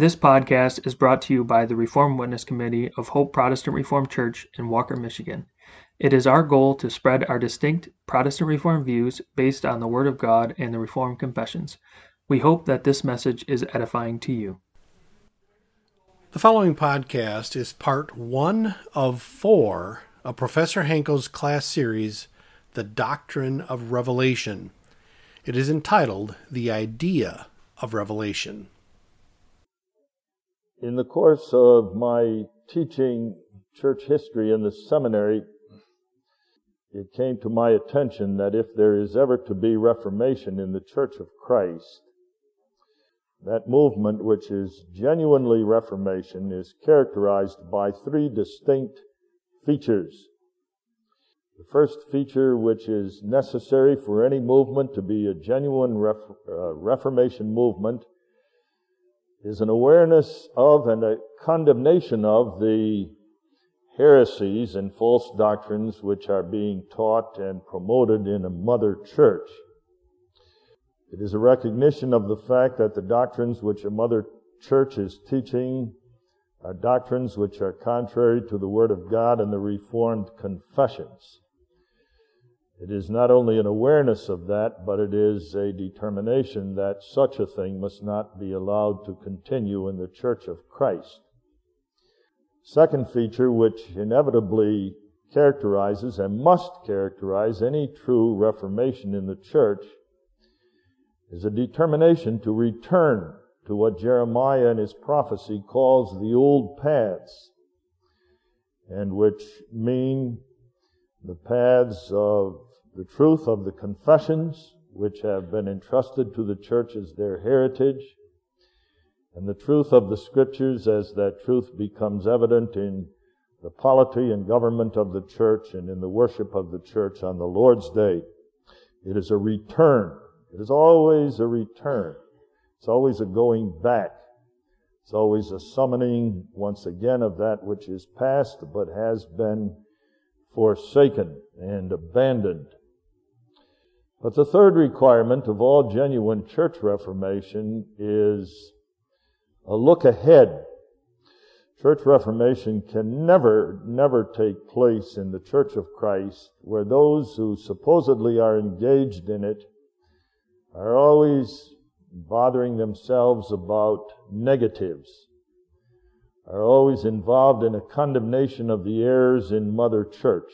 This podcast is brought to you by the Reformed Witness Committee of Hope Protestant Reformed Church in Walker, Michigan. It is our goal to spread our distinct Protestant Reformed views based on the Word of God and the Reformed Confessions. We hope that this message is edifying to you. The following podcast is part one of four of Professor Hanko's class series, The Doctrine of Revelation. It is entitled The Idea of Revelation. In the course of my teaching church history in the seminary, it came to my attention that if there is ever to be reformation in the Church of Christ, that movement, which is genuinely reformation, is characterized by three distinct features. The first feature, which is necessary for any movement to be a genuine ref- uh, reformation movement, is an awareness of and a condemnation of the heresies and false doctrines which are being taught and promoted in a mother church. It is a recognition of the fact that the doctrines which a mother church is teaching are doctrines which are contrary to the Word of God and the Reformed confessions. It is not only an awareness of that, but it is a determination that such a thing must not be allowed to continue in the Church of Christ. Second feature, which inevitably characterizes and must characterize any true reformation in the church, is a determination to return to what Jeremiah in his prophecy calls the old paths, and which mean the paths of the truth of the confessions, which have been entrusted to the church as their heritage, and the truth of the scriptures as that truth becomes evident in the polity and government of the church and in the worship of the church on the Lord's day. It is a return. It is always a return. It's always a going back. It's always a summoning once again of that which is past but has been forsaken and abandoned. But the third requirement of all genuine church reformation is a look ahead. Church reformation can never, never take place in the Church of Christ where those who supposedly are engaged in it are always bothering themselves about negatives, are always involved in a condemnation of the errors in Mother Church.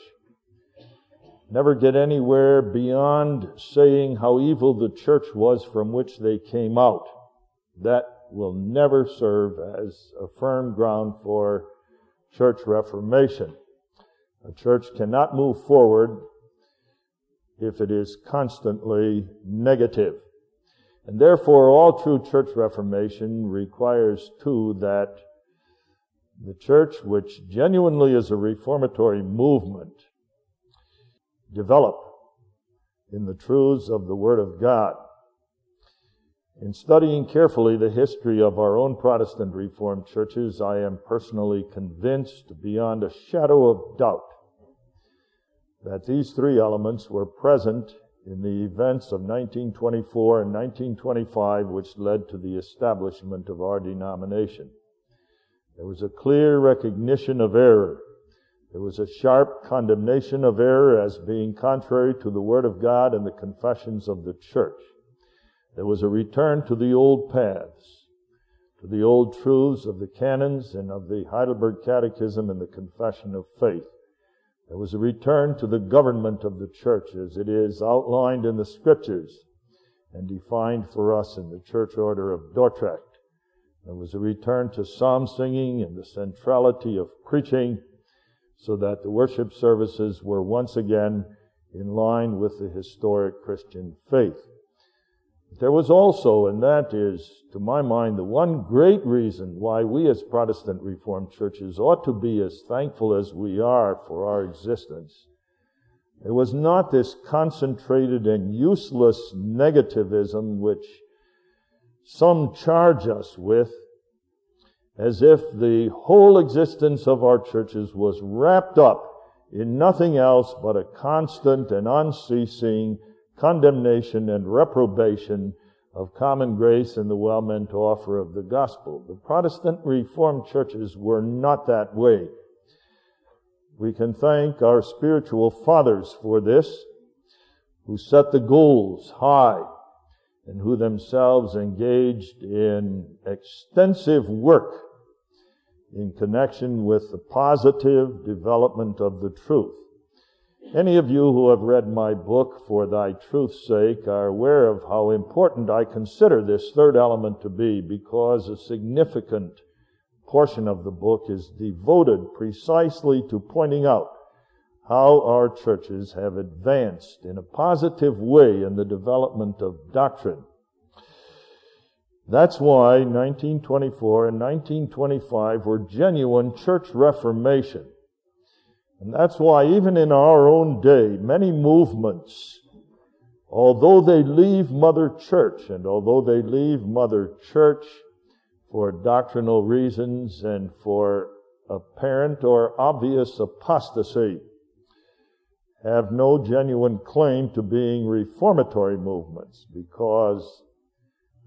Never get anywhere beyond saying how evil the church was from which they came out. That will never serve as a firm ground for church reformation. A church cannot move forward if it is constantly negative. And therefore, all true church reformation requires too that the church, which genuinely is a reformatory movement, develop in the truths of the Word of God. In studying carefully the history of our own Protestant Reformed churches, I am personally convinced beyond a shadow of doubt that these three elements were present in the events of 1924 and 1925, which led to the establishment of our denomination. There was a clear recognition of error. There was a sharp condemnation of error as being contrary to the Word of God and the confessions of the church. There was a return to the old paths, to the old truths of the canons and of the Heidelberg Catechism and the Confession of Faith. There was a return to the government of the church as it is outlined in the scriptures and defined for us in the church order of Dordrecht. There was a return to psalm singing and the centrality of preaching so that the worship services were once again in line with the historic Christian faith. There was also, and that is, to my mind, the one great reason why we as Protestant Reformed churches ought to be as thankful as we are for our existence. It was not this concentrated and useless negativism which some charge us with, as if the whole existence of our churches was wrapped up in nothing else but a constant and unceasing condemnation and reprobation of common grace and the well meant offer of the gospel. The Protestant Reformed churches were not that way. We can thank our spiritual fathers for this, who set the goals high and who themselves engaged in extensive work in connection with the positive development of the truth. Any of you who have read my book, For Thy Truth's Sake, are aware of how important I consider this third element to be because a significant portion of the book is devoted precisely to pointing out how our churches have advanced in a positive way in the development of doctrine. That's why 1924 and 1925 were genuine church reformation. And that's why even in our own day, many movements, although they leave Mother Church, and although they leave Mother Church for doctrinal reasons and for apparent or obvious apostasy, have no genuine claim to being reformatory movements because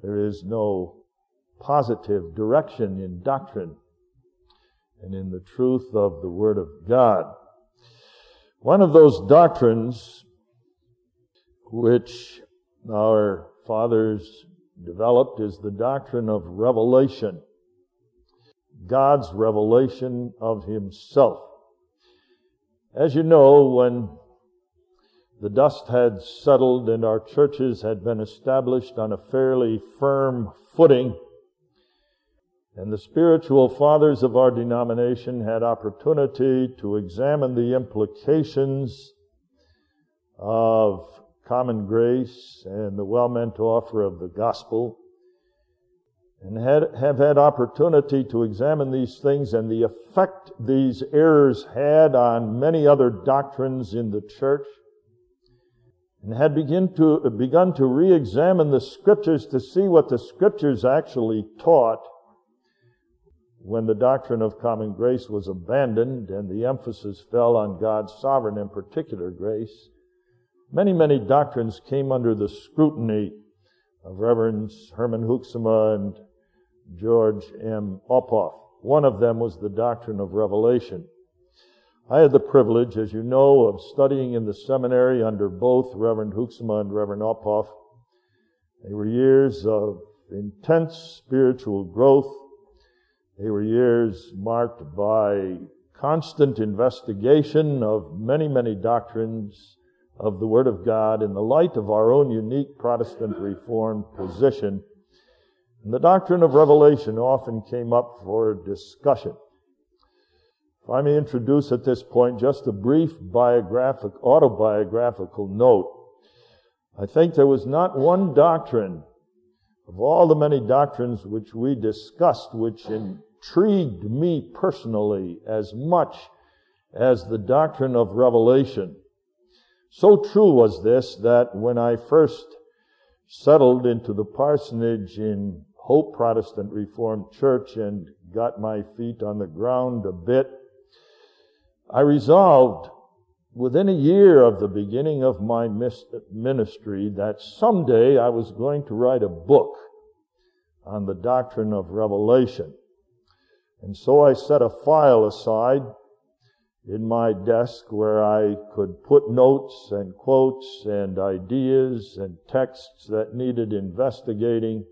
there is no positive direction in doctrine and in the truth of the Word of God. One of those doctrines which our fathers developed is the doctrine of revelation. God's revelation of Himself. As you know, when the dust had settled and our churches had been established on a fairly firm footing, and the spiritual fathers of our denomination had opportunity to examine the implications of common grace and the well-meant offer of the gospel and had, have had opportunity to examine these things and the effect these errors had on many other doctrines in the church and had begin to, begun to re-examine the scriptures to see what the scriptures actually taught when the doctrine of common grace was abandoned and the emphasis fell on God's sovereign and particular grace, many, many doctrines came under the scrutiny of Reverends Herman Hoeksema and George M. Ophoff. One of them was the doctrine of revelation. I had the privilege, as you know, of studying in the seminary under both Reverend Hoeksema and Reverend Ophoff. They were years of intense spiritual growth they were years marked by constant investigation of many, many doctrines of the Word of God in the light of our own unique Protestant Reformed position. And the doctrine of revelation often came up for discussion. If I may introduce at this point just a brief biographic, autobiographical note. I think there was not one doctrine of all the many doctrines which we discussed which intrigued me personally as much as the doctrine of revelation. So true was this that when I first settled into the parsonage in Hope Protestant Reformed Church and got my feet on the ground a bit, I resolved within a year of the beginning of my ministry that someday I was going to write a book on the doctrine of revelation. And so I set a file aside in my desk where I could put notes and quotes and ideas and texts that needed investigating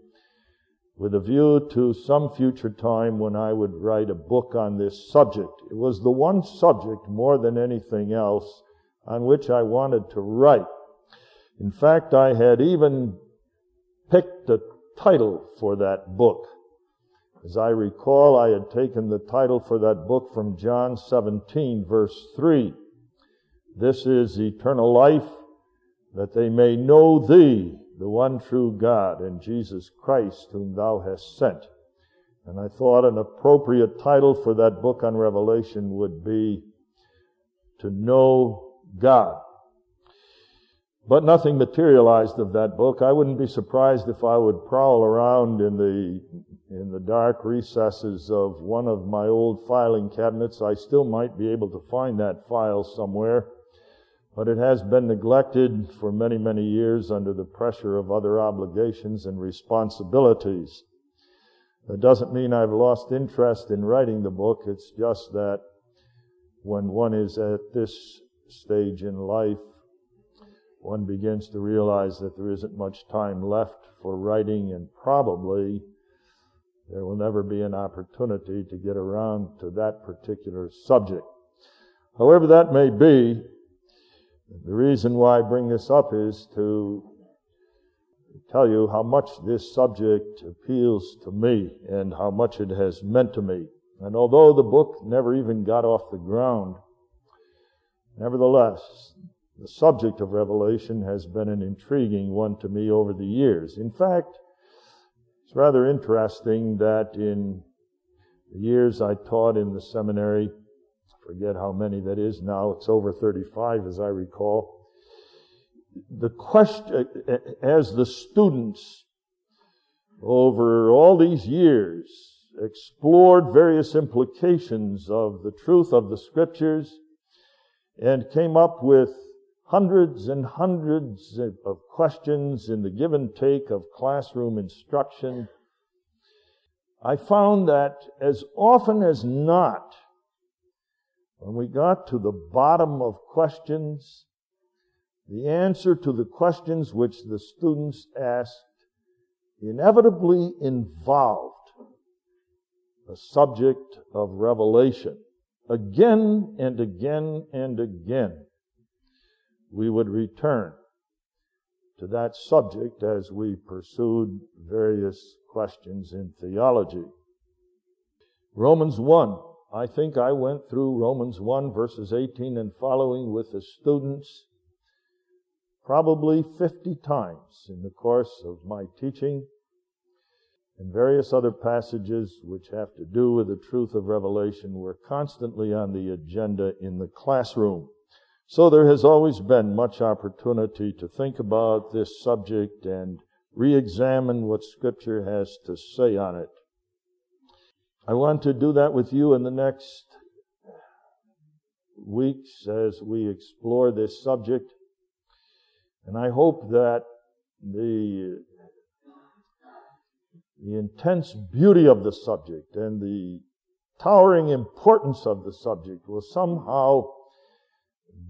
with a view to some future time when I would write a book on this subject. It was the one subject more than anything else on which I wanted to write. In fact, I had even picked a title for that book. As I recall, I had taken the title for that book from John 17, verse 3. This is eternal life, that they may know thee, the one true God, and Jesus Christ, whom thou hast sent. And I thought an appropriate title for that book on Revelation would be To Know God. But nothing materialized of that book. I wouldn't be surprised if I would prowl around in the in the dark recesses of one of my old filing cabinets. I still might be able to find that file somewhere. But it has been neglected for many, many years under the pressure of other obligations and responsibilities. That doesn't mean I've lost interest in writing the book. It's just that when one is at this stage in life, one begins to realize that there isn't much time left for writing and probably there will never be an opportunity to get around to that particular subject. However that may be, the reason why I bring this up is to tell you how much this subject appeals to me and how much it has meant to me. And although the book never even got off the ground, nevertheless, the subject of Revelation has been an intriguing one to me over the years. In fact, it's rather interesting that in the years I taught in the seminary, forget how many that is now, it's over 35 as I recall. The question, as the students over all these years explored various implications of the truth of the scriptures and came up with hundreds and hundreds of questions in the give and take of classroom instruction, I found that as often as not, when we got to the bottom of questions, the answer to the questions which the students asked inevitably involved the subject of revelation again and again and again we would return to that subject as we pursued various questions in theology. Romans 1. I think I went through Romans 1 verses 18 and following with the students probably 50 times in the course of my teaching and various other passages which have to do with the truth of Revelation were constantly on the agenda in the classroom. So there has always been much opportunity to think about this subject and re-examine what scripture has to say on it. I want to do that with you in the next weeks as we explore this subject. And I hope that the, the intense beauty of the subject and the towering importance of the subject will somehow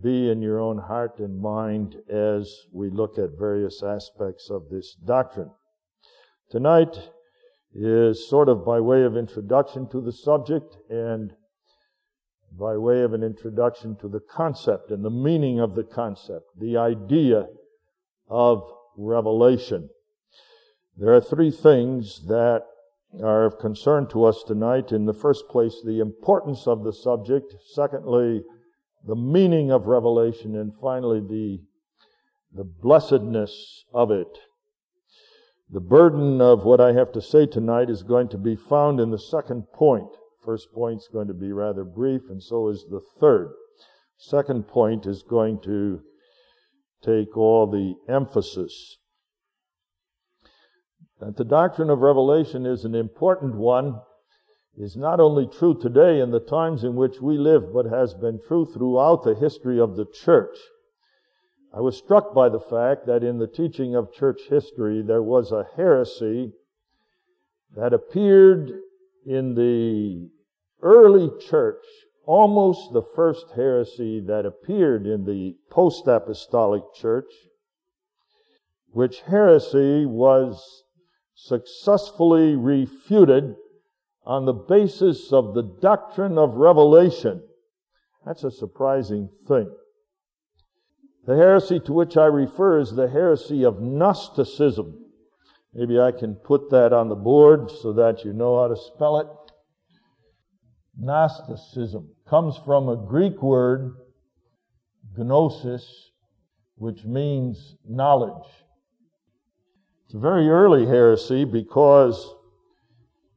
be in your own heart and mind as we look at various aspects of this doctrine. Tonight is sort of by way of introduction to the subject and by way of an introduction to the concept and the meaning of the concept, the idea of revelation. There are three things that are of concern to us tonight. In the first place, the importance of the subject. Secondly, the meaning of revelation, and finally the, the blessedness of it. The burden of what I have to say tonight is going to be found in the second point. First point is going to be rather brief, and so is the third. Second point is going to take all the emphasis. That the doctrine of revelation is an important one is not only true today in the times in which we live, but has been true throughout the history of the church. I was struck by the fact that in the teaching of church history, there was a heresy that appeared in the early church, almost the first heresy that appeared in the post-apostolic church, which heresy was successfully refuted on the basis of the doctrine of revelation. That's a surprising thing. The heresy to which I refer is the heresy of Gnosticism. Maybe I can put that on the board so that you know how to spell it. Gnosticism comes from a Greek word, gnosis, which means knowledge. It's a very early heresy because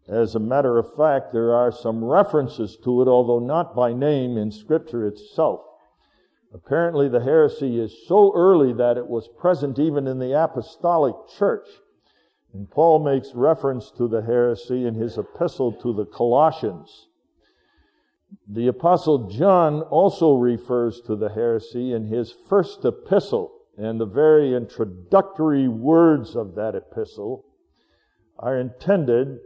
as a matter of fact, there are some references to it, although not by name in Scripture itself. Apparently, the heresy is so early that it was present even in the apostolic church. And Paul makes reference to the heresy in his epistle to the Colossians. The apostle John also refers to the heresy in his first epistle, and the very introductory words of that epistle are intended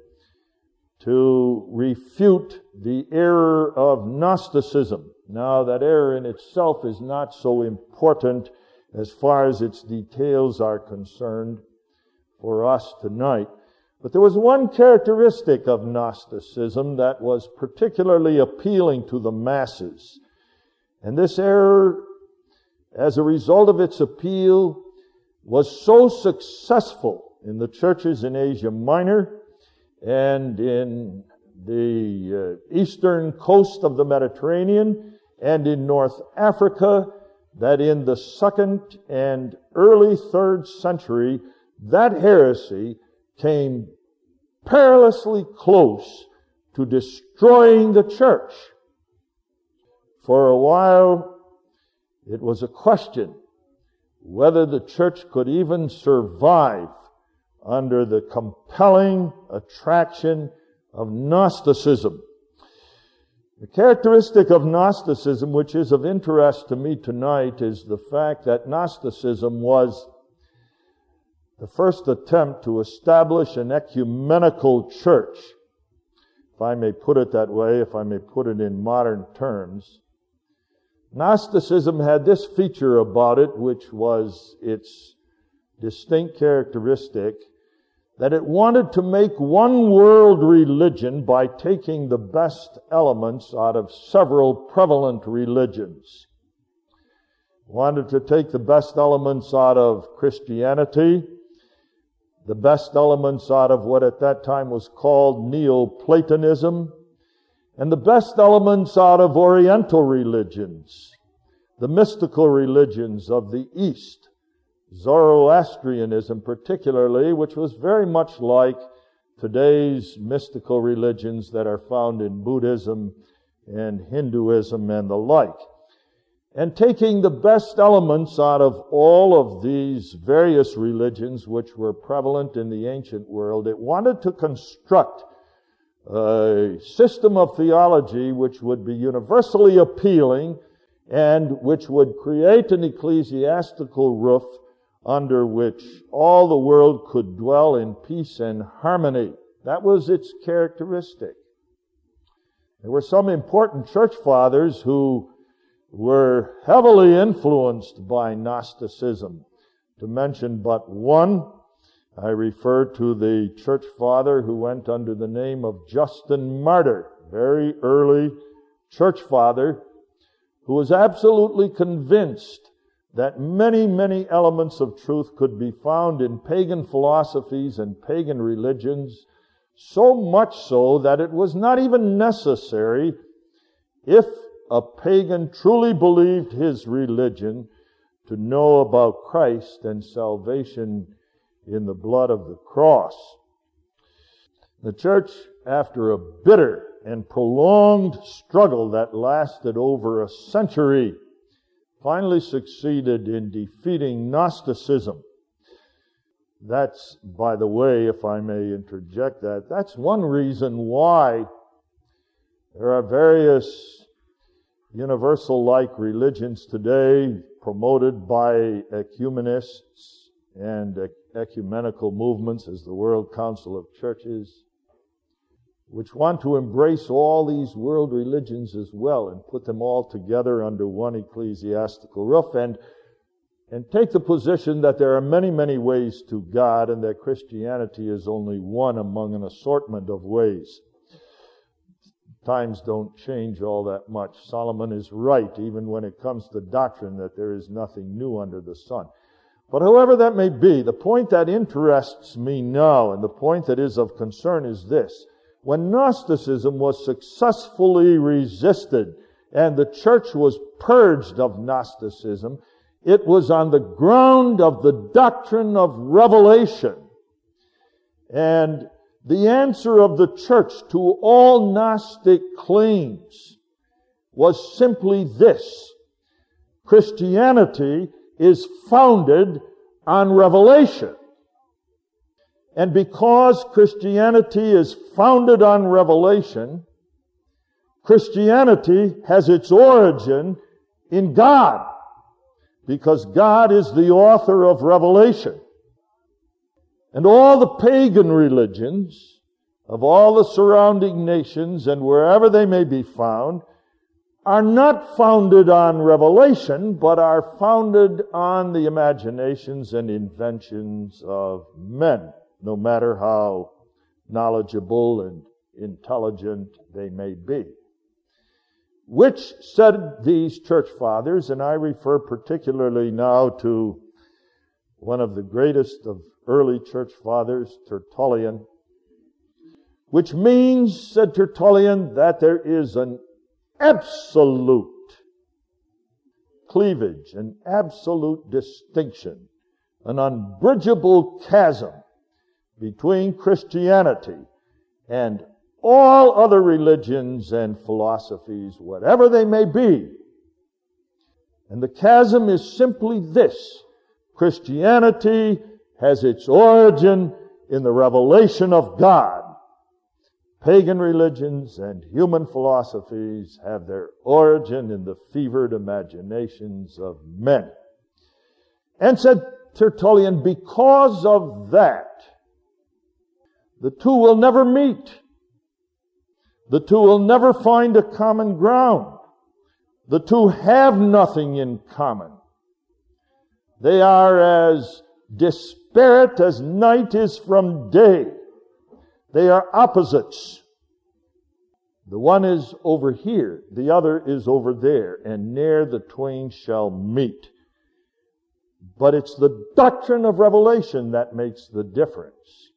to refute the error of Gnosticism. Now, that error in itself is not so important as far as its details are concerned for us tonight. But there was one characteristic of Gnosticism that was particularly appealing to the masses. And this error, as a result of its appeal, was so successful in the churches in Asia Minor and in the uh, eastern coast of the Mediterranean and in North Africa that in the second and early third century, that heresy came perilously close to destroying the church. For a while, it was a question whether the church could even survive under the compelling attraction of Gnosticism. The characteristic of Gnosticism, which is of interest to me tonight, is the fact that Gnosticism was the first attempt to establish an ecumenical church, if I may put it that way, if I may put it in modern terms. Gnosticism had this feature about it, which was its distinct characteristic, that it wanted to make one world religion by taking the best elements out of several prevalent religions. Wanted to take the best elements out of Christianity, the best elements out of what at that time was called Neoplatonism, and the best elements out of Oriental religions, the mystical religions of the East, Zoroastrianism particularly, which was very much like today's mystical religions that are found in Buddhism and Hinduism and the like. And taking the best elements out of all of these various religions which were prevalent in the ancient world, it wanted to construct a system of theology which would be universally appealing and which would create an ecclesiastical roof under which all the world could dwell in peace and harmony. That was its characteristic. There were some important church fathers who were heavily influenced by Gnosticism. To mention but one, I refer to the church father who went under the name of Justin Martyr, very early church father, who was absolutely convinced that many, many elements of truth could be found in pagan philosophies and pagan religions, so much so that it was not even necessary if a pagan truly believed his religion to know about Christ and salvation in the blood of the cross. The church, after a bitter and prolonged struggle that lasted over a century, finally succeeded in defeating Gnosticism. That's, by the way, if I may interject that, that's one reason why there are various universal like religions today promoted by ecumenists and ecumenical movements as the World Council of Churches, which want to embrace all these world religions as well and put them all together under one ecclesiastical roof and and take the position that there are many, many ways to God and that Christianity is only one among an assortment of ways times don't change all that much. Solomon is right, even when it comes to doctrine, that there is nothing new under the sun. But however that may be, the point that interests me now, and the point that is of concern is this. When Gnosticism was successfully resisted, and the church was purged of Gnosticism, it was on the ground of the doctrine of revelation. And the answer of the church to all Gnostic claims was simply this. Christianity is founded on revelation. And because Christianity is founded on revelation, Christianity has its origin in God because God is the author of revelation. And all the pagan religions of all the surrounding nations and wherever they may be found are not founded on revelation, but are founded on the imaginations and inventions of men, no matter how knowledgeable and intelligent they may be. Which said these church fathers, and I refer particularly now to one of the greatest of early church fathers, Tertullian, which means, said Tertullian, that there is an absolute cleavage, an absolute distinction, an unbridgeable chasm between Christianity and all other religions and philosophies, whatever they may be. And the chasm is simply this. Christianity has its origin in the revelation of God. Pagan religions and human philosophies have their origin in the fevered imaginations of men. And said Tertullian, because of that, the two will never meet. The two will never find a common ground. The two have nothing in common. They are as disparate as night is from day. They are opposites. The one is over here, the other is over there, and ne'er the twain shall meet. But it's the doctrine of revelation that makes the difference.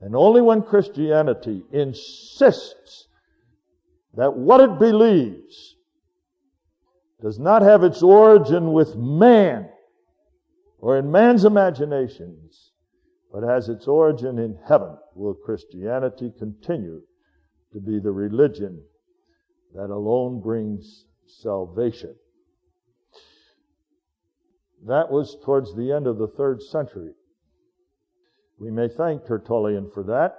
And only when Christianity insists that what it believes does not have its origin with man or in man's imaginations, but has its origin in heaven, will Christianity continue to be the religion that alone brings salvation. That was towards the end of the third century. We may thank Tertullian for that.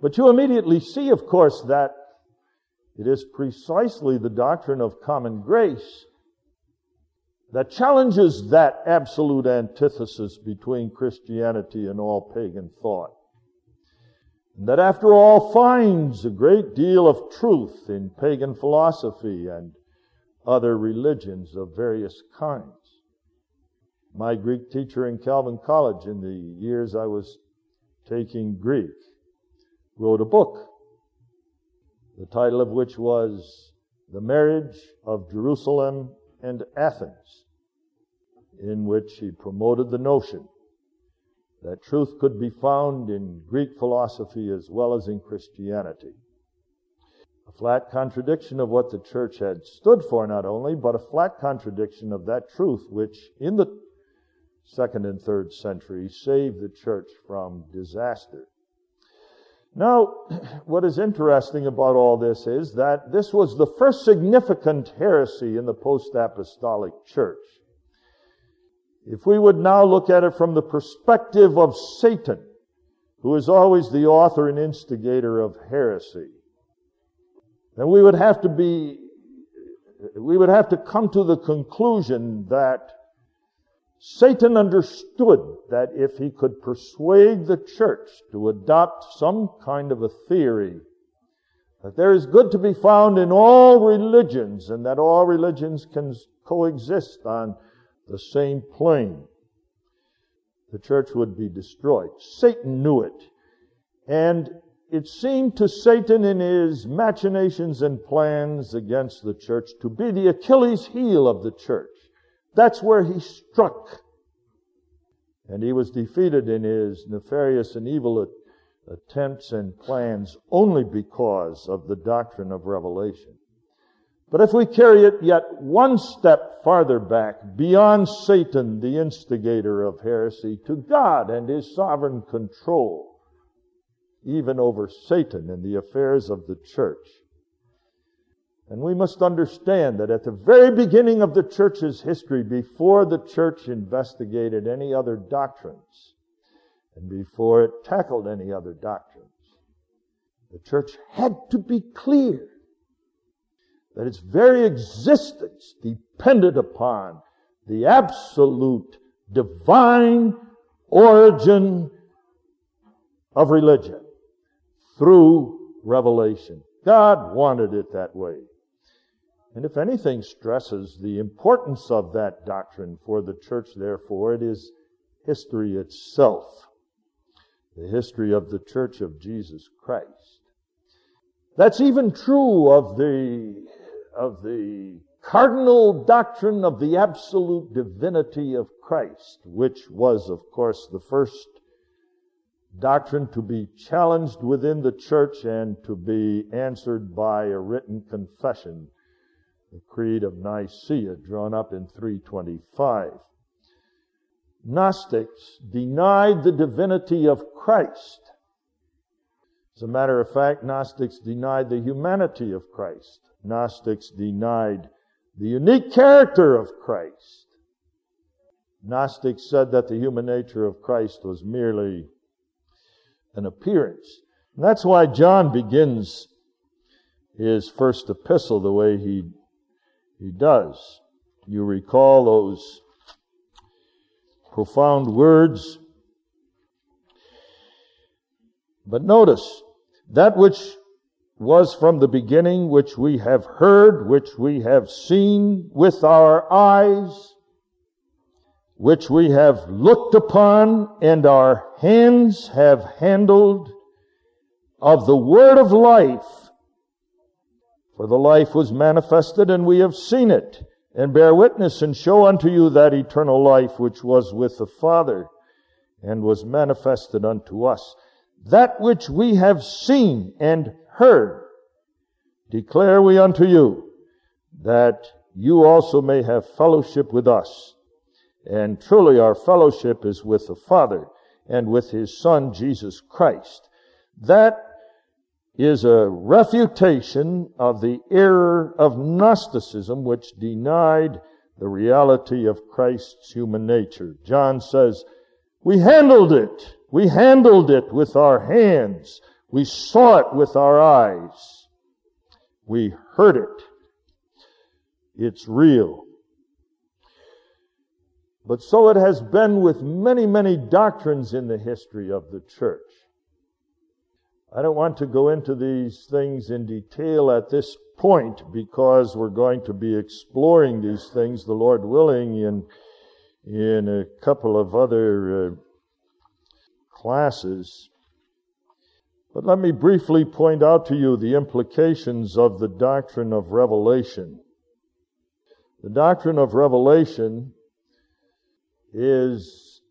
But you immediately see, of course, that it is precisely the doctrine of common grace that challenges that absolute antithesis between Christianity and all pagan thought. And that after all finds a great deal of truth in pagan philosophy and other religions of various kinds. My Greek teacher in Calvin College in the years I was taking Greek wrote a book, the title of which was The Marriage of Jerusalem and Athens, in which he promoted the notion that truth could be found in Greek philosophy as well as in Christianity. A flat contradiction of what the church had stood for, not only, but a flat contradiction of that truth which, in the second and third century, saved the church from disaster. Now, what is interesting about all this is that this was the first significant heresy in the post-apostolic church. If we would now look at it from the perspective of Satan, who is always the author and instigator of heresy, then we would have to be, we would have to come to the conclusion that Satan understood that if he could persuade the church to adopt some kind of a theory that there is good to be found in all religions and that all religions can coexist on the same plane, the church would be destroyed. Satan knew it. And it seemed to Satan in his machinations and plans against the church to be the Achilles heel of the church. That's where he struck. And he was defeated in his nefarious and evil attempts and plans only because of the doctrine of revelation. But if we carry it yet one step farther back, beyond Satan, the instigator of heresy, to God and his sovereign control, even over Satan and the affairs of the church. And we must understand that at the very beginning of the church's history, before the church investigated any other doctrines, and before it tackled any other doctrines, The church had to be clear that its very existence depended upon the absolute divine origin of religion through revelation. God wanted it that way. And if anything stresses the importance of that doctrine for the church, therefore, it is history itself. The history of the church of Jesus Christ. That's even true of the, of the cardinal doctrine of the absolute divinity of Christ, which was, of course, the first doctrine to be challenged within the church and to be answered by a written confession, the Creed of Nicaea, drawn up in 325. Gnostics denied the divinity of Christ. As a matter of fact, Gnostics denied the humanity of Christ. Gnostics denied the unique character of Christ. Gnostics said that the human nature of Christ was merely an appearance. And that's why John begins his first epistle the way he, he does. You recall those profound words. But notice, that which was from the beginning, which we have heard, which we have seen with our eyes, which we have looked upon and our hands have handled of the word of life. For the life was manifested and we have seen it and bear witness and show unto you that eternal life which was with the Father and was manifested unto us. That which we have seen and heard declare we unto you that you also may have fellowship with us. And truly our fellowship is with the Father and with His Son, Jesus Christ. That is a refutation of the error of Gnosticism which denied the reality of Christ's human nature. John says, we handled it. We handled it with our hands. We saw it with our eyes. We heard it. It's real. But so it has been with many, many doctrines in the history of the church. I don't want to go into these things in detail at this point because we're going to be exploring these things, the Lord willing, in, in a couple of other uh, classes. But let me briefly point out to you the implications of the doctrine of revelation. The doctrine of revelation is,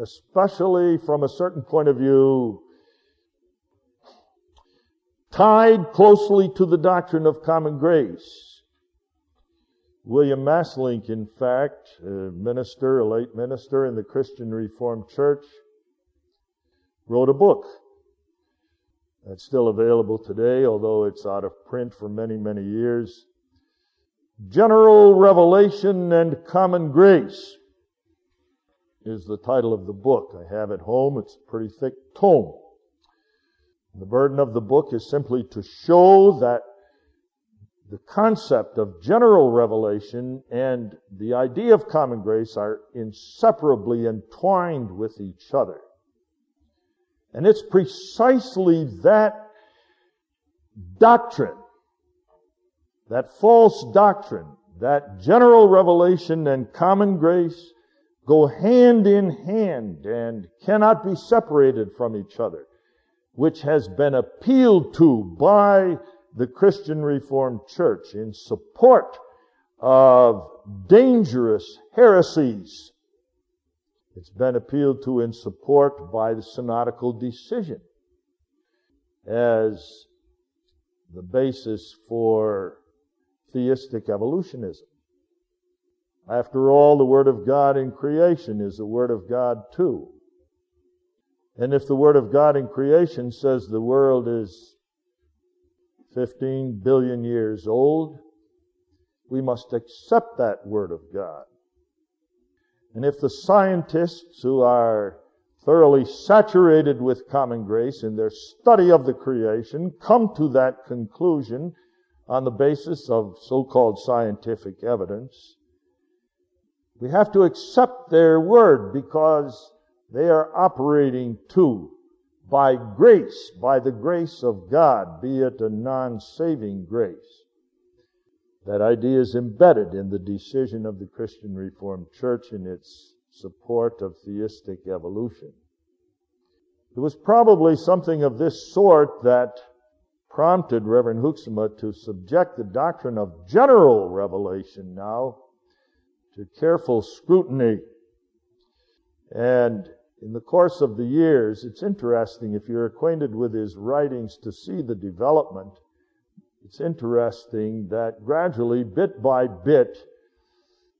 especially from a certain point of view, tied closely to the doctrine of common grace. William Masselink, in fact, a minister, a late minister in the Christian Reformed Church, wrote a book that's still available today, although it's out of print for many, many years. General Revelation and Common Grace is the title of the book. I have it home. It's a pretty thick tome. The burden of the book is simply to show that the concept of general revelation and the idea of common grace are inseparably entwined with each other. And it's precisely that doctrine, that false doctrine, that general revelation and common grace go hand in hand and cannot be separated from each other, which has been appealed to by the Christian Reformed Church in support of dangerous heresies. It's been appealed to in support by the synodical decision as the basis for theistic evolutionism. After all, the Word of God in creation is the Word of God too. And if the Word of God in creation says the world is 15 billion years old, we must accept that Word of God. And if the scientists who are thoroughly saturated with common grace in their study of the creation, come to that conclusion on the basis of so-called scientific evidence. We have to accept their word because they are operating too by grace, by the grace of God, be it a non-saving grace. That idea is embedded in the decision of the Christian Reformed Church in its support of theistic evolution. It was probably something of this sort that prompted Reverend Hoeksema to subject the doctrine of general revelation now to careful scrutiny. And in the course of the years, it's interesting if you're acquainted with his writings to see the development. It's interesting that gradually, bit by bit,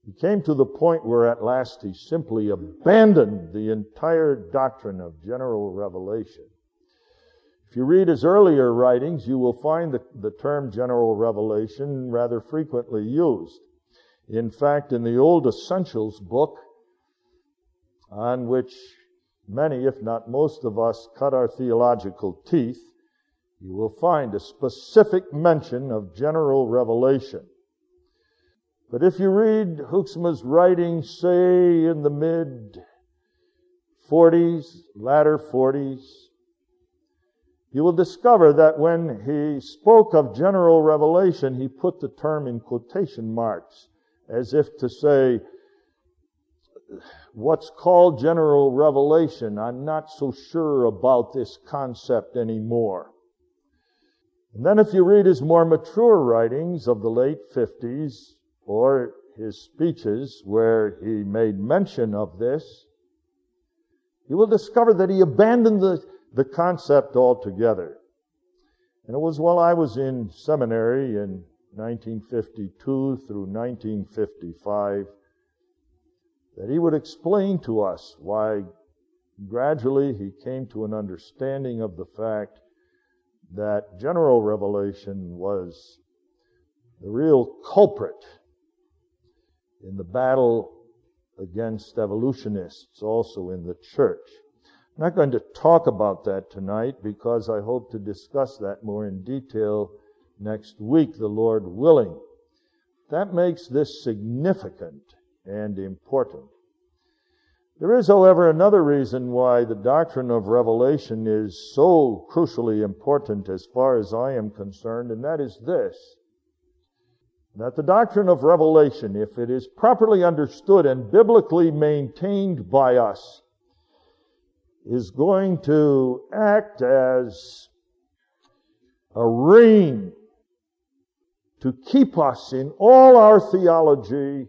he came to the point where at last he simply abandoned the entire doctrine of general revelation. If you read his earlier writings, you will find the, the term general revelation rather frequently used. In fact, in the Old Essentials book, on which many, if not most of us, cut our theological teeth, you will find a specific mention of general revelation. But if you read Hoeksema's writings, say in the mid 40s, latter 40s, you will discover that when he spoke of general revelation, he put the term in quotation marks, as if to say, what's called general revelation. I'm not so sure about this concept anymore. And then if you read his more mature writings of the late 50s or his speeches where he made mention of this, you will discover that he abandoned the, the concept altogether. And it was while I was in seminary in 1952 through 1955 that he would explain to us why gradually he came to an understanding of the fact that general revelation was the real culprit in the battle against evolutionists also in the church. I'm not going to talk about that tonight because I hope to discuss that more in detail next week, the Lord willing. That makes this significant and important. There is, however, another reason why the doctrine of revelation is so crucially important as far as I am concerned, and that is this. That the doctrine of revelation, if it is properly understood and biblically maintained by us, is going to act as a ring to keep us in all our theology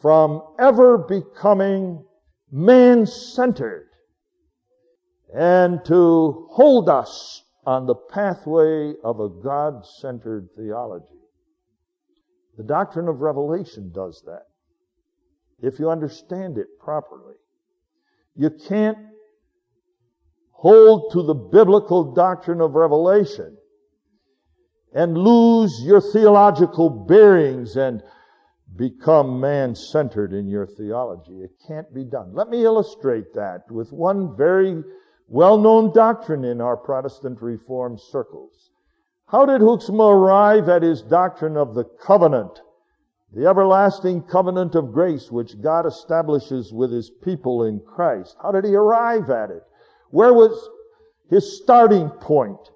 from ever becoming man-centered and to hold us on the pathway of a God-centered theology. The doctrine of revelation does that. If you understand it properly. You can't hold to the biblical doctrine of revelation and lose your theological bearings and become man-centered in your theology. It can't be done. Let me illustrate that with one very well-known doctrine in our Protestant Reformed circles. How did Hoeksema arrive at his doctrine of the covenant, the everlasting covenant of grace which God establishes with his people in Christ? How did he arrive at it? Where was his starting point?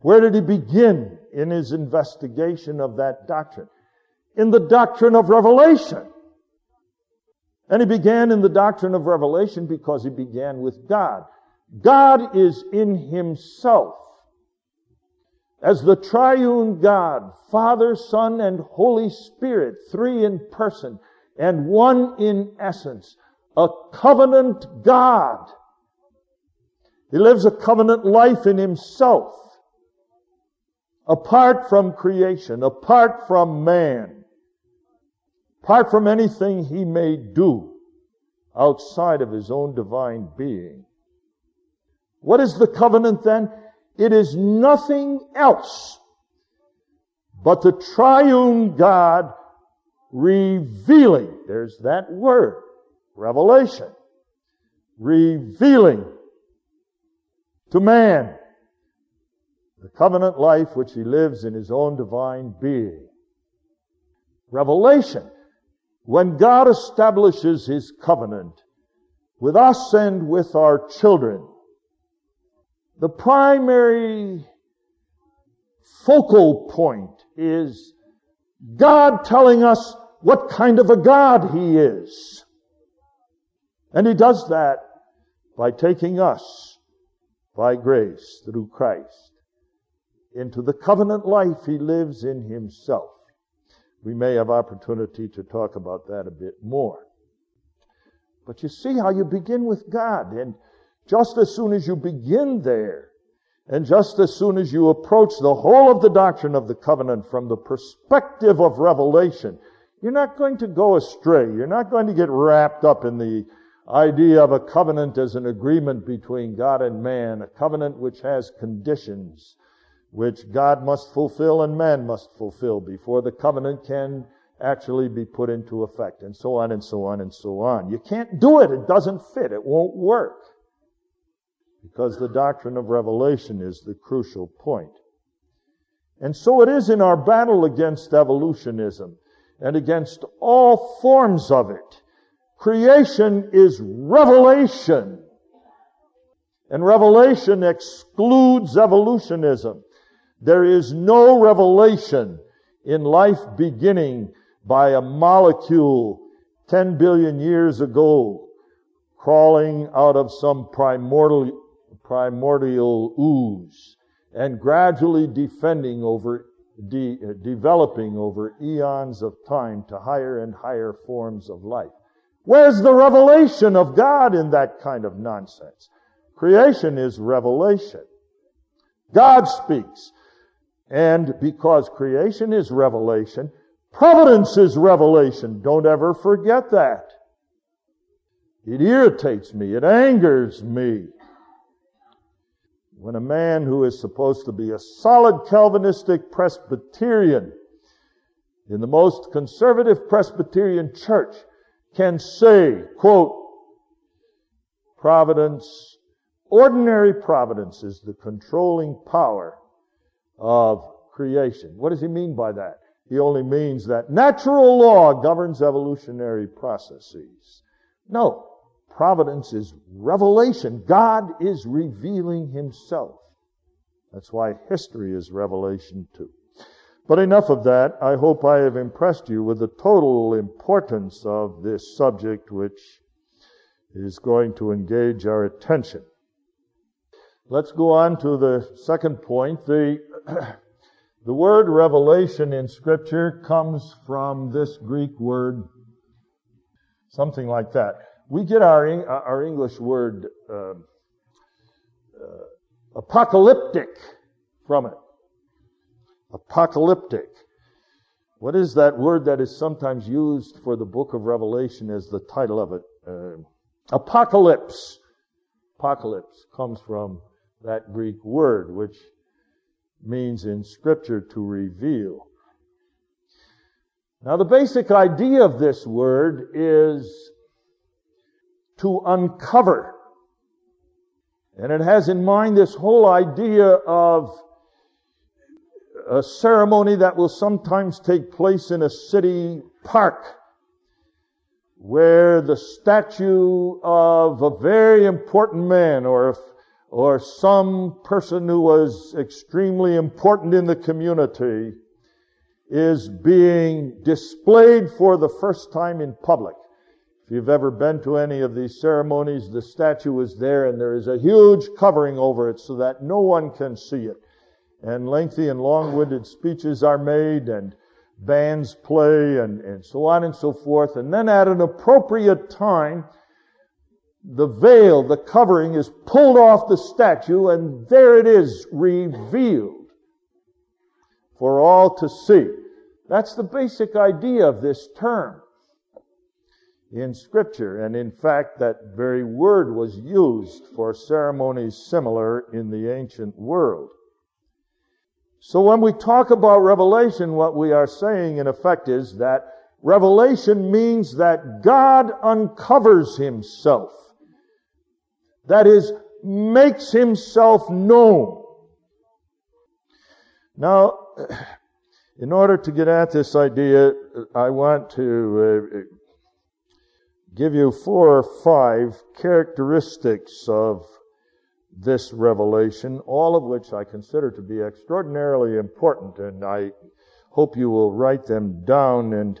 Where did he begin in his investigation of that doctrine? In the doctrine of revelation. And he began in the doctrine of revelation because he began with God. God is in himself as the triune God, Father, Son, and Holy Spirit, three in person and one in essence, a covenant God. He lives a covenant life in himself, apart from creation, apart from man apart from anything he may do outside of his own divine being. What is the covenant then? It is nothing else but the triune God revealing, there's that word, revelation, revealing to man the covenant life which he lives in his own divine being. Revelation. When God establishes his covenant with us and with our children, the primary focal point is God telling us what kind of a God He is. And He does that by taking us by grace through Christ into the covenant life He lives in Himself. We may have opportunity to talk about that a bit more. But you see how you begin with God and just as soon as you begin there, and just as soon as you approach the whole of the doctrine of the covenant from the perspective of revelation, you're not going to go astray. You're not going to get wrapped up in the idea of a covenant as an agreement between God and man, a covenant which has conditions which God must fulfill and man must fulfill before the covenant can actually be put into effect, and so on and so on and so on. You can't do it. It doesn't fit. It won't work because the doctrine of revelation is the crucial point. And so it is in our battle against evolutionism and against all forms of it. Creation is revelation. And revelation excludes evolutionism. There is no revelation in life beginning by a molecule 10 billion years ago crawling out of some primordial primordial ooze and gradually defending over, de- developing over eons of time to higher and higher forms of life. Where's the revelation of God in that kind of nonsense? Creation is revelation. God speaks. And because creation is revelation, providence is revelation. Don't ever forget that. It irritates me. It angers me when a man who is supposed to be a solid Calvinistic Presbyterian in the most conservative Presbyterian church can say, quote, providence, ordinary providence is the controlling power of creation. What does he mean by that? He only means that natural law governs evolutionary processes. No. Providence is revelation. God is revealing himself. That's why history is revelation too. But enough of that. I hope I have impressed you with the total importance of this subject which is going to engage our attention. Let's go on to the second point. The, the word revelation in scripture comes from this Greek word, something like that we get our, our English word uh, uh, apocalyptic from it. Apocalyptic. What is that word that is sometimes used for the book of Revelation as the title of it? Uh, apocalypse. Apocalypse comes from that Greek word, which means in scripture to reveal. Now the basic idea of this word is to uncover. And it has in mind this whole idea of a ceremony that will sometimes take place in a city park where the statue of a very important man or if, or some person who was extremely important in the community is being displayed for the first time in public. If you've ever been to any of these ceremonies, the statue is there and there is a huge covering over it so that no one can see it. And lengthy and long-winded speeches are made and bands play and, and so on and so forth. And then at an appropriate time, the veil, the covering is pulled off the statue and there it is revealed for all to see. That's the basic idea of this term in scripture. And in fact, that very word was used for ceremonies similar in the ancient world. So when we talk about revelation, what we are saying in effect is that revelation means that God uncovers himself That is, makes himself known. Now, in order to get at this idea, I want to uh, give you four or five characteristics of this revelation, all of which I consider to be extraordinarily important, and I hope you will write them down and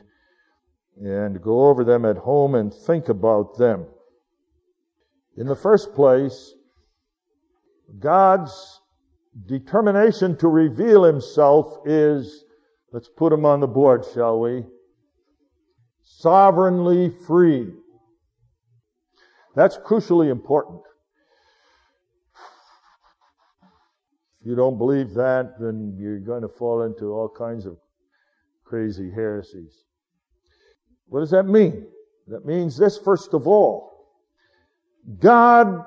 and go over them at home and think about them. In the first place, God's determination to reveal himself is, let's put him on the board, shall we? Sovereignly free. That's crucially important. If you don't believe that, then you're going to fall into all kinds of crazy heresies. What does that mean? That means this, first of all. God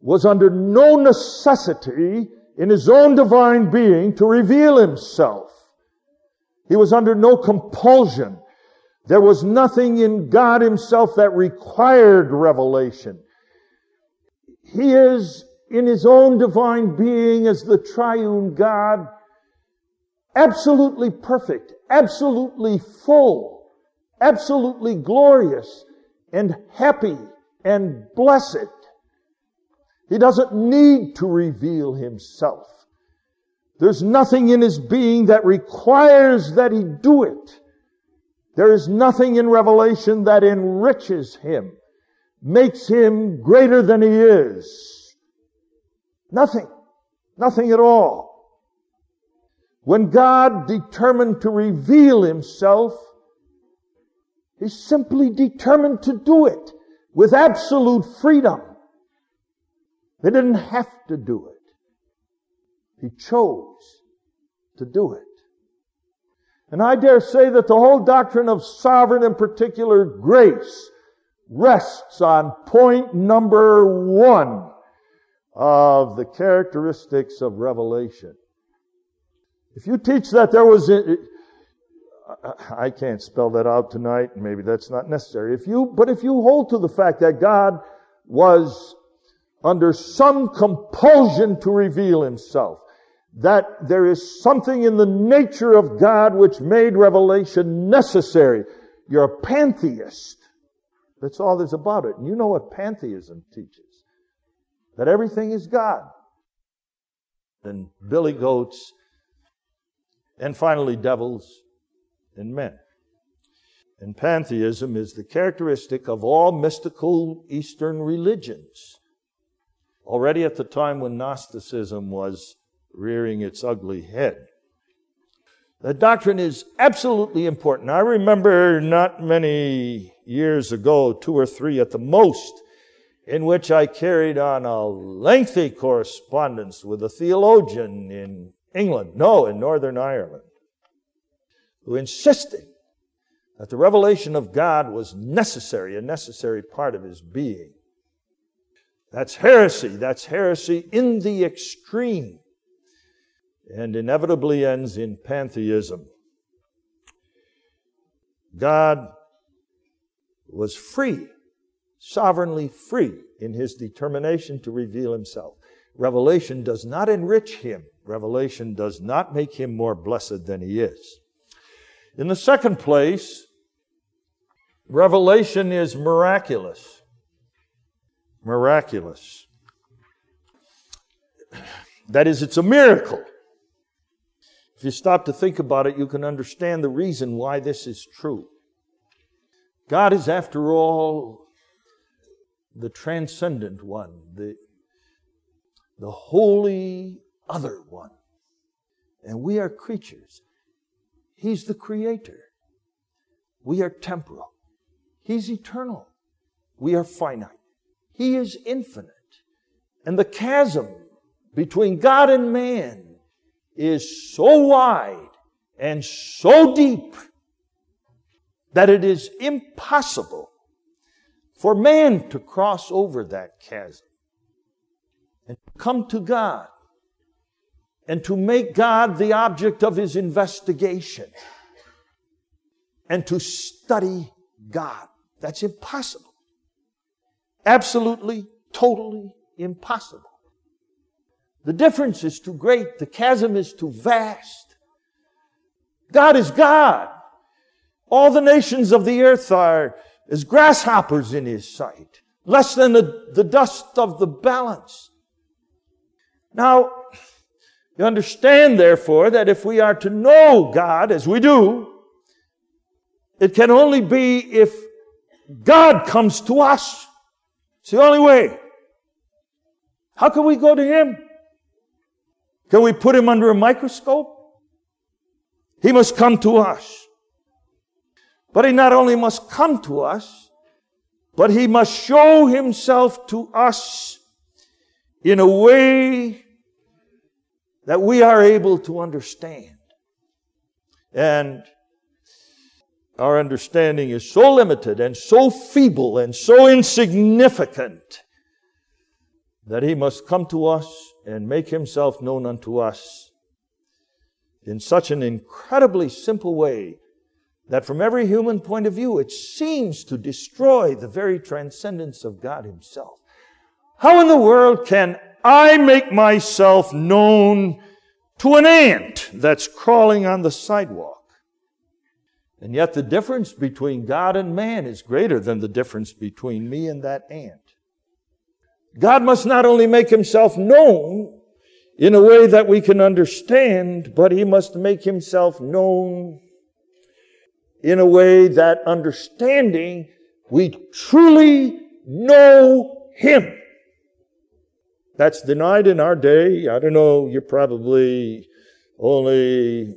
was under no necessity in his own divine being to reveal himself. He was under no compulsion. There was nothing in God himself that required revelation. He is in his own divine being as the triune God, absolutely perfect, absolutely full, absolutely glorious and happy and blessed. He doesn't need to reveal himself. There's nothing in his being that requires that he do it. There is nothing in Revelation that enriches him, makes him greater than he is. Nothing. Nothing at all. When God determined to reveal himself, he simply determined to do it with absolute freedom. They didn't have to do it. He chose to do it. And I dare say that the whole doctrine of sovereign and particular grace rests on point number one of the characteristics of revelation. If you teach that there was, I can't spell that out tonight. Maybe that's not necessary. If you, but if you hold to the fact that God was under some compulsion to reveal himself, that there is something in the nature of God which made revelation necessary. You're a pantheist. That's all there's about it. And you know what pantheism teaches. That everything is God. And billy goats, and finally devils in men. And pantheism is the characteristic of all mystical Eastern religions. Already at the time when Gnosticism was rearing its ugly head. The doctrine is absolutely important. I remember not many years ago, two or three at the most, in which I carried on a lengthy correspondence with a theologian in England, no, in Northern Ireland, who insisted that the revelation of God was necessary, a necessary part of his being. That's heresy. That's heresy in the extreme and inevitably ends in pantheism. God was free, sovereignly free in his determination to reveal himself. Revelation does not enrich him. Revelation does not make him more blessed than he is. In the second place, revelation is miraculous. Miraculous. That is, it's a miracle. If you stop to think about it, you can understand the reason why this is true. God is, after all, the transcendent one, the, the wholly other one. And we are creatures. He's the creator. We are temporal. He's eternal. We are finite. He is infinite. And the chasm between God and man is so wide and so deep that it is impossible for man to cross over that chasm and come to God and to make God the object of his investigation and to study God. That's impossible. absolutely, totally impossible. The difference is too great. The chasm is too vast. God is God. All the nations of the earth are as grasshoppers in his sight, less than the, the dust of the balance. Now, you understand, therefore, that if we are to know God as we do, it can only be if God comes to us. It's the only way. How can we go to Him? Can we put Him under a microscope? He must come to us. But He not only must come to us, but He must show Himself to us in a way that we are able to understand. And our understanding is so limited and so feeble and so insignificant that he must come to us and make himself known unto us in such an incredibly simple way that from every human point of view it seems to destroy the very transcendence of God himself. How in the world can I make myself known to an ant that's crawling on the sidewalk? And yet the difference between God and man is greater than the difference between me and that ant. God must not only make himself known in a way that we can understand, but he must make himself known in a way that understanding we truly know him. That's denied in our day. I don't know, you're probably only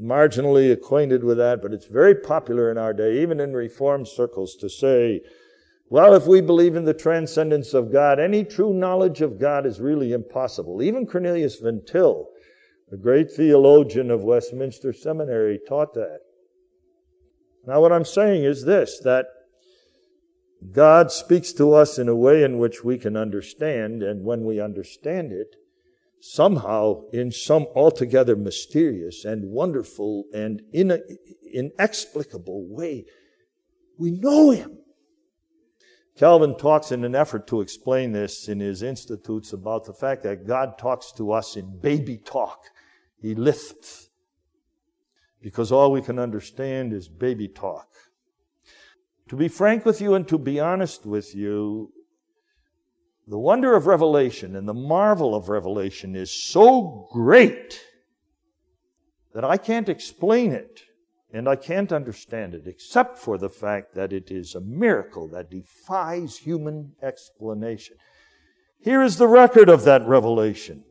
marginally acquainted with that, but it's very popular in our day, even in reform circles, to say, well, if we believe in the transcendence of God, any true knowledge of God is really impossible. Even Cornelius Van Til, the great theologian of Westminster Seminary, taught that. Now, what I'm saying is this that God speaks to us in a way in which we can understand, and when we understand it, somehow in some altogether mysterious and wonderful and inexplicable way, we know Him. Calvin talks in an effort to explain this in his Institutes about the fact that God talks to us in baby talk. He lifts. because all we can understand is baby talk. To be frank with you and to be honest with you, the wonder of revelation and the marvel of revelation is so great that I can't explain it and I can't understand it except for the fact that it is a miracle that defies human explanation. Here is the record of that revelation.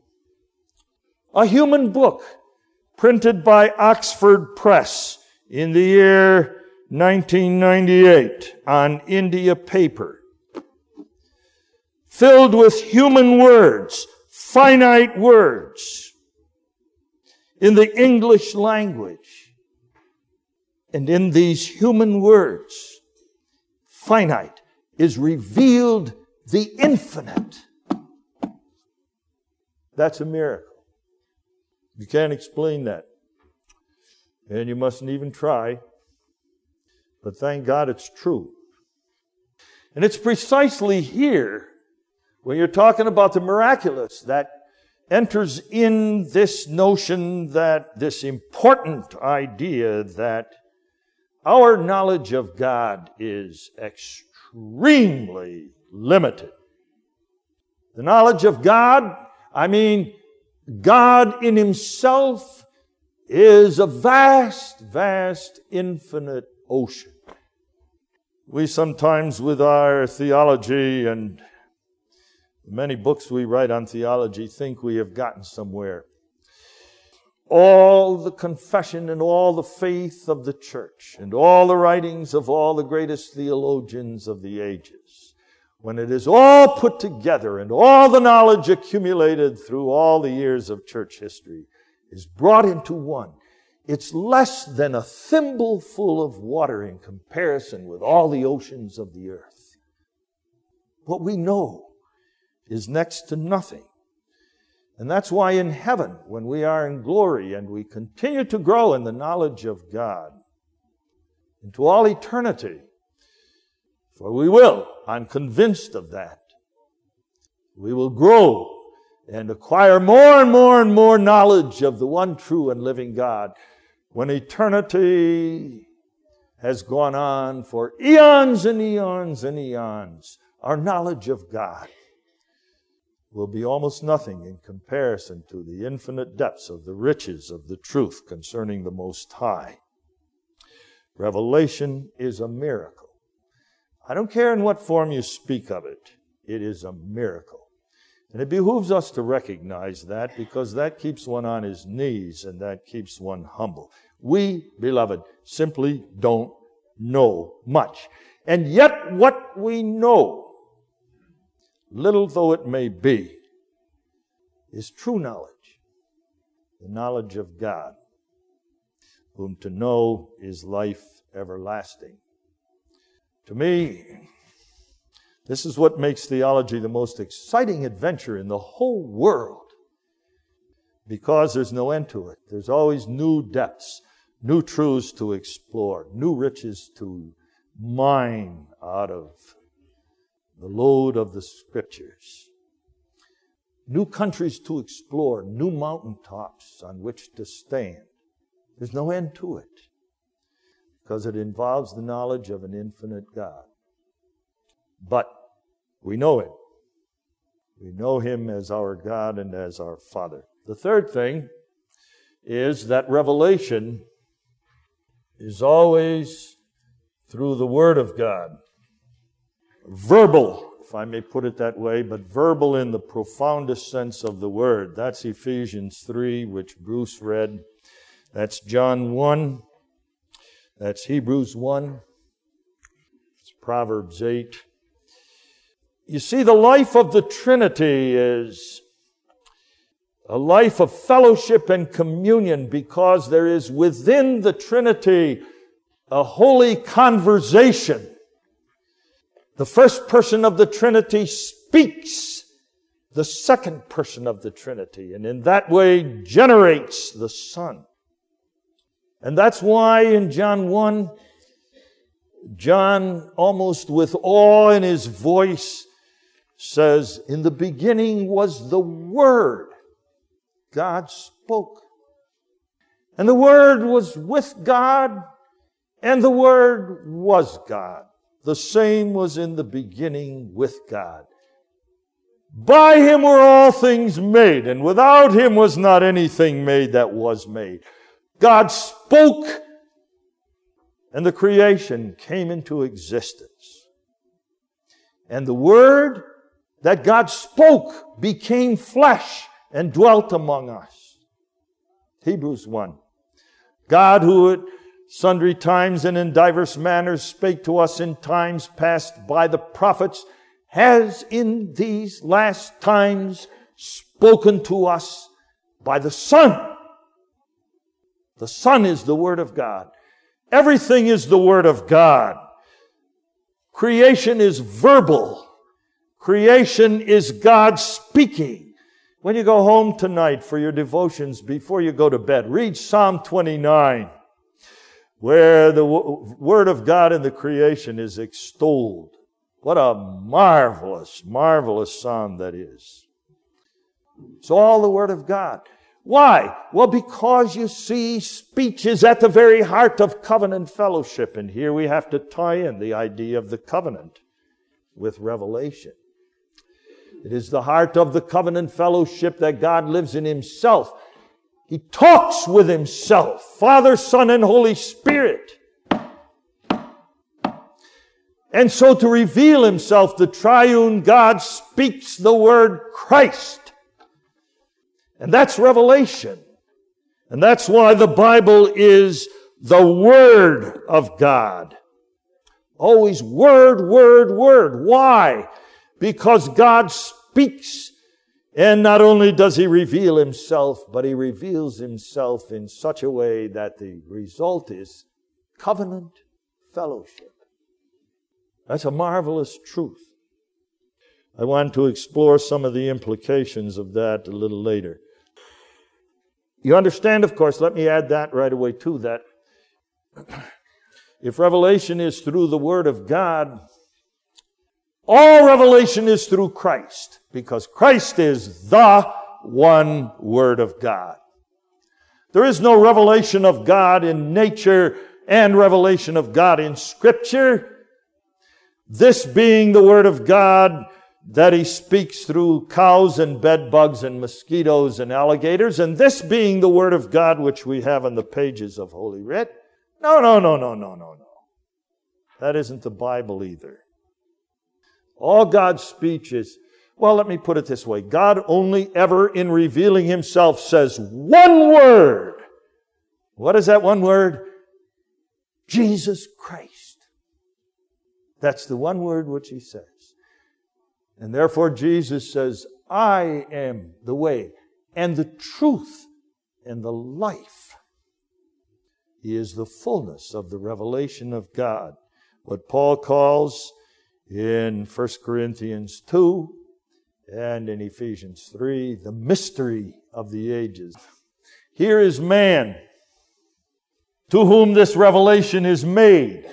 A human book printed by Oxford Press in the year 1998 on India paper filled with human words, finite words, in the English language. And in these human words, finite, is revealed the infinite. That's a miracle. You can't explain that. And you mustn't even try. But thank God it's true. And it's precisely here when you're talking about the miraculous, that enters in this notion that this important idea that our knowledge of God is extremely limited. The knowledge of God, I mean, God in Himself is a vast, vast, infinite ocean. We sometimes, with our theology and Many books we write on theology think we have gotten somewhere. All the confession and all the faith of the church and all the writings of all the greatest theologians of the ages, when it is all put together and all the knowledge accumulated through all the years of church history is brought into one, it's less than a thimbleful of water in comparison with all the oceans of the earth. What we know is next to nothing. And that's why in heaven, when we are in glory and we continue to grow in the knowledge of God into all eternity, For we will. I'm convinced of that. We will grow and acquire more and more and more knowledge of the one true and living God when eternity has gone on for eons and eons and eons. Our knowledge of God will be almost nothing in comparison to the infinite depths of the riches of the truth concerning the Most High. Revelation is a miracle. I don't care in what form you speak of it, it is a miracle. And it behooves us to recognize that because that keeps one on his knees and that keeps one humble. We, beloved, simply don't know much. And yet, what we know, little though it may be, is true knowledge the knowledge of God, whom to know is life everlasting. To me, this is what makes theology the most exciting adventure in the whole world. Because there's no end to it. There's always new depths, new truths to explore, new riches to mine out of the lode of the scriptures. New countries to explore, new mountaintops on which to stand. There's no end to it because it involves the knowledge of an infinite God. But we know Him. We know Him as our God and as our Father. The third thing is that revelation is always through the Word of God. Verbal, if I may put it that way, but verbal in the profoundest sense of the word. That's Ephesians 3, which Bruce read. That's John 1. That's Hebrews 1. It's Proverbs 8. You see, the life of the Trinity is a life of fellowship and communion because there is within the Trinity a holy conversation. The first person of the Trinity speaks the second person of the Trinity and in that way generates the Son. And that's why in John 1, John, almost with awe in his voice, says, In the beginning was the Word. God spoke. And the Word was with God, and the Word was God. The same was in the beginning with God. By him were all things made, and without him was not anything made that was made. God spoke, and the creation came into existence. And the Word that God spoke became flesh and dwelt among us. Hebrews 1. God who at sundry times and in divers manners spake to us in times past by the prophets has in these last times spoken to us by the Son. The Son is the Word of God. Everything is the Word of God. Creation is verbal. Creation is God speaking. When you go home tonight for your devotions before you go to bed, read Psalm 29, where the Word of God in the creation is extolled. What a marvelous, marvelous psalm that is. It's all the Word of God. Why? Well, because you see, speech is at the very heart of covenant fellowship. And here we have to tie in the idea of the covenant with revelation. It is the heart of the covenant fellowship that God lives in Himself. He talks with Himself, Father, Son, and Holy Spirit. And so to reveal Himself, the triune God speaks the word Christ. And that's revelation. And that's why the Bible is the Word of God. Always Word, Word, Word. Why? Because God speaks. And not only does he reveal himself, but he reveals himself in such a way that the result is covenant fellowship. That's a marvelous truth. I want to explore some of the implications of that a little later. You understand, of course, let me add that right away too, that if revelation is through the Word of God, All revelation is through Christ because Christ is the one Word of God. There is no revelation of God in nature and revelation of God in Scripture. This being the Word of God that He speaks through cows and bedbugs and mosquitoes and alligators, and this being the Word of God which we have in the pages of Holy Writ. No, no, no, no, no, no, no. That isn't the Bible either. All God's speeches. well, let me put it this way. God only ever in revealing himself says one word. What is that one word? Jesus Christ. That's the one word which he says. And therefore Jesus says, I am the way and the truth and the life. He is the fullness of the revelation of God. What Paul calls in 1 Corinthians 2 and in Ephesians 3, the mystery of the ages. Here is man to whom this revelation is made.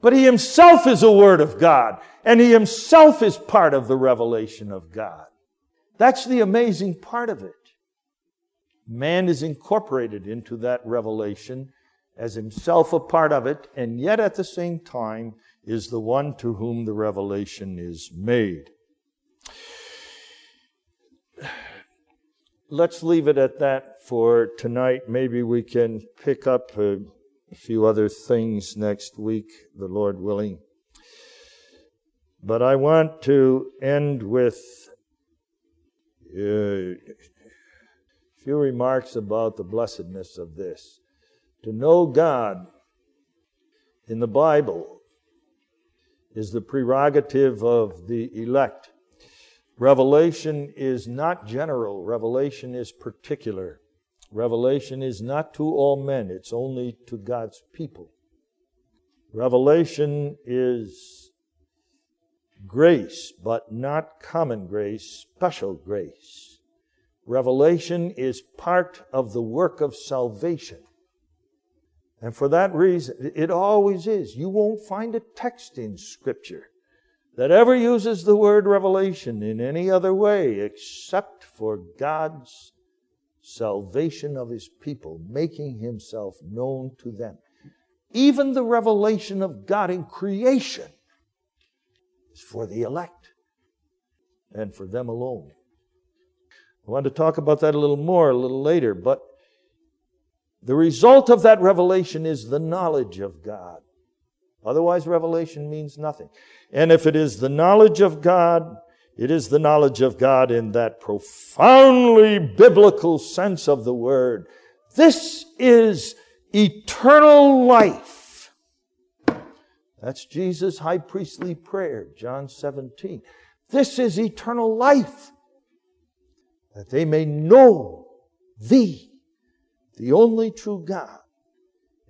But he himself is a word of God, and he himself is part of the revelation of God. That's the amazing part of it. Man is incorporated into that revelation as himself a part of it, and yet at the same time is the one to whom the revelation is made. Let's leave it at that for tonight. Maybe we can pick up a, few other things next week, the Lord willing. But I want to end with uh, a few remarks about the blessedness of this. To know God in the Bible is the prerogative of the elect. Revelation is not general, revelation is particular. Revelation is not to all men, it's only to God's people. Revelation is grace, but not common grace, special grace. Revelation is part of the work of salvation. And for that reason, it always is. You won't find a text in Scripture that ever uses the word revelation in any other way except for God's salvation of His people, making Himself known to them. Even the revelation of God in creation is for the elect and for them alone. I want to talk about that a little more a little later, but the result of that revelation is the knowledge of God. Otherwise, revelation means nothing. And if it is the knowledge of God, it is the knowledge of God in that profoundly biblical sense of the word. This is eternal life. That's Jesus' high priestly prayer, John 17. This is eternal life, that they may know thee, the only true God,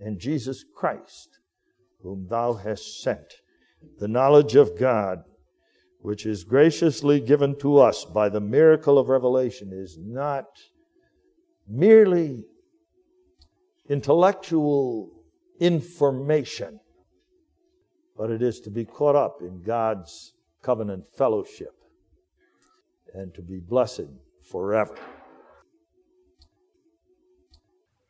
and Jesus Christ, whom thou hast sent. The knowledge of God, which is graciously given to us by the miracle of revelation, is not merely intellectual information, but it is to be caught up in God's covenant fellowship and to be blessed forever.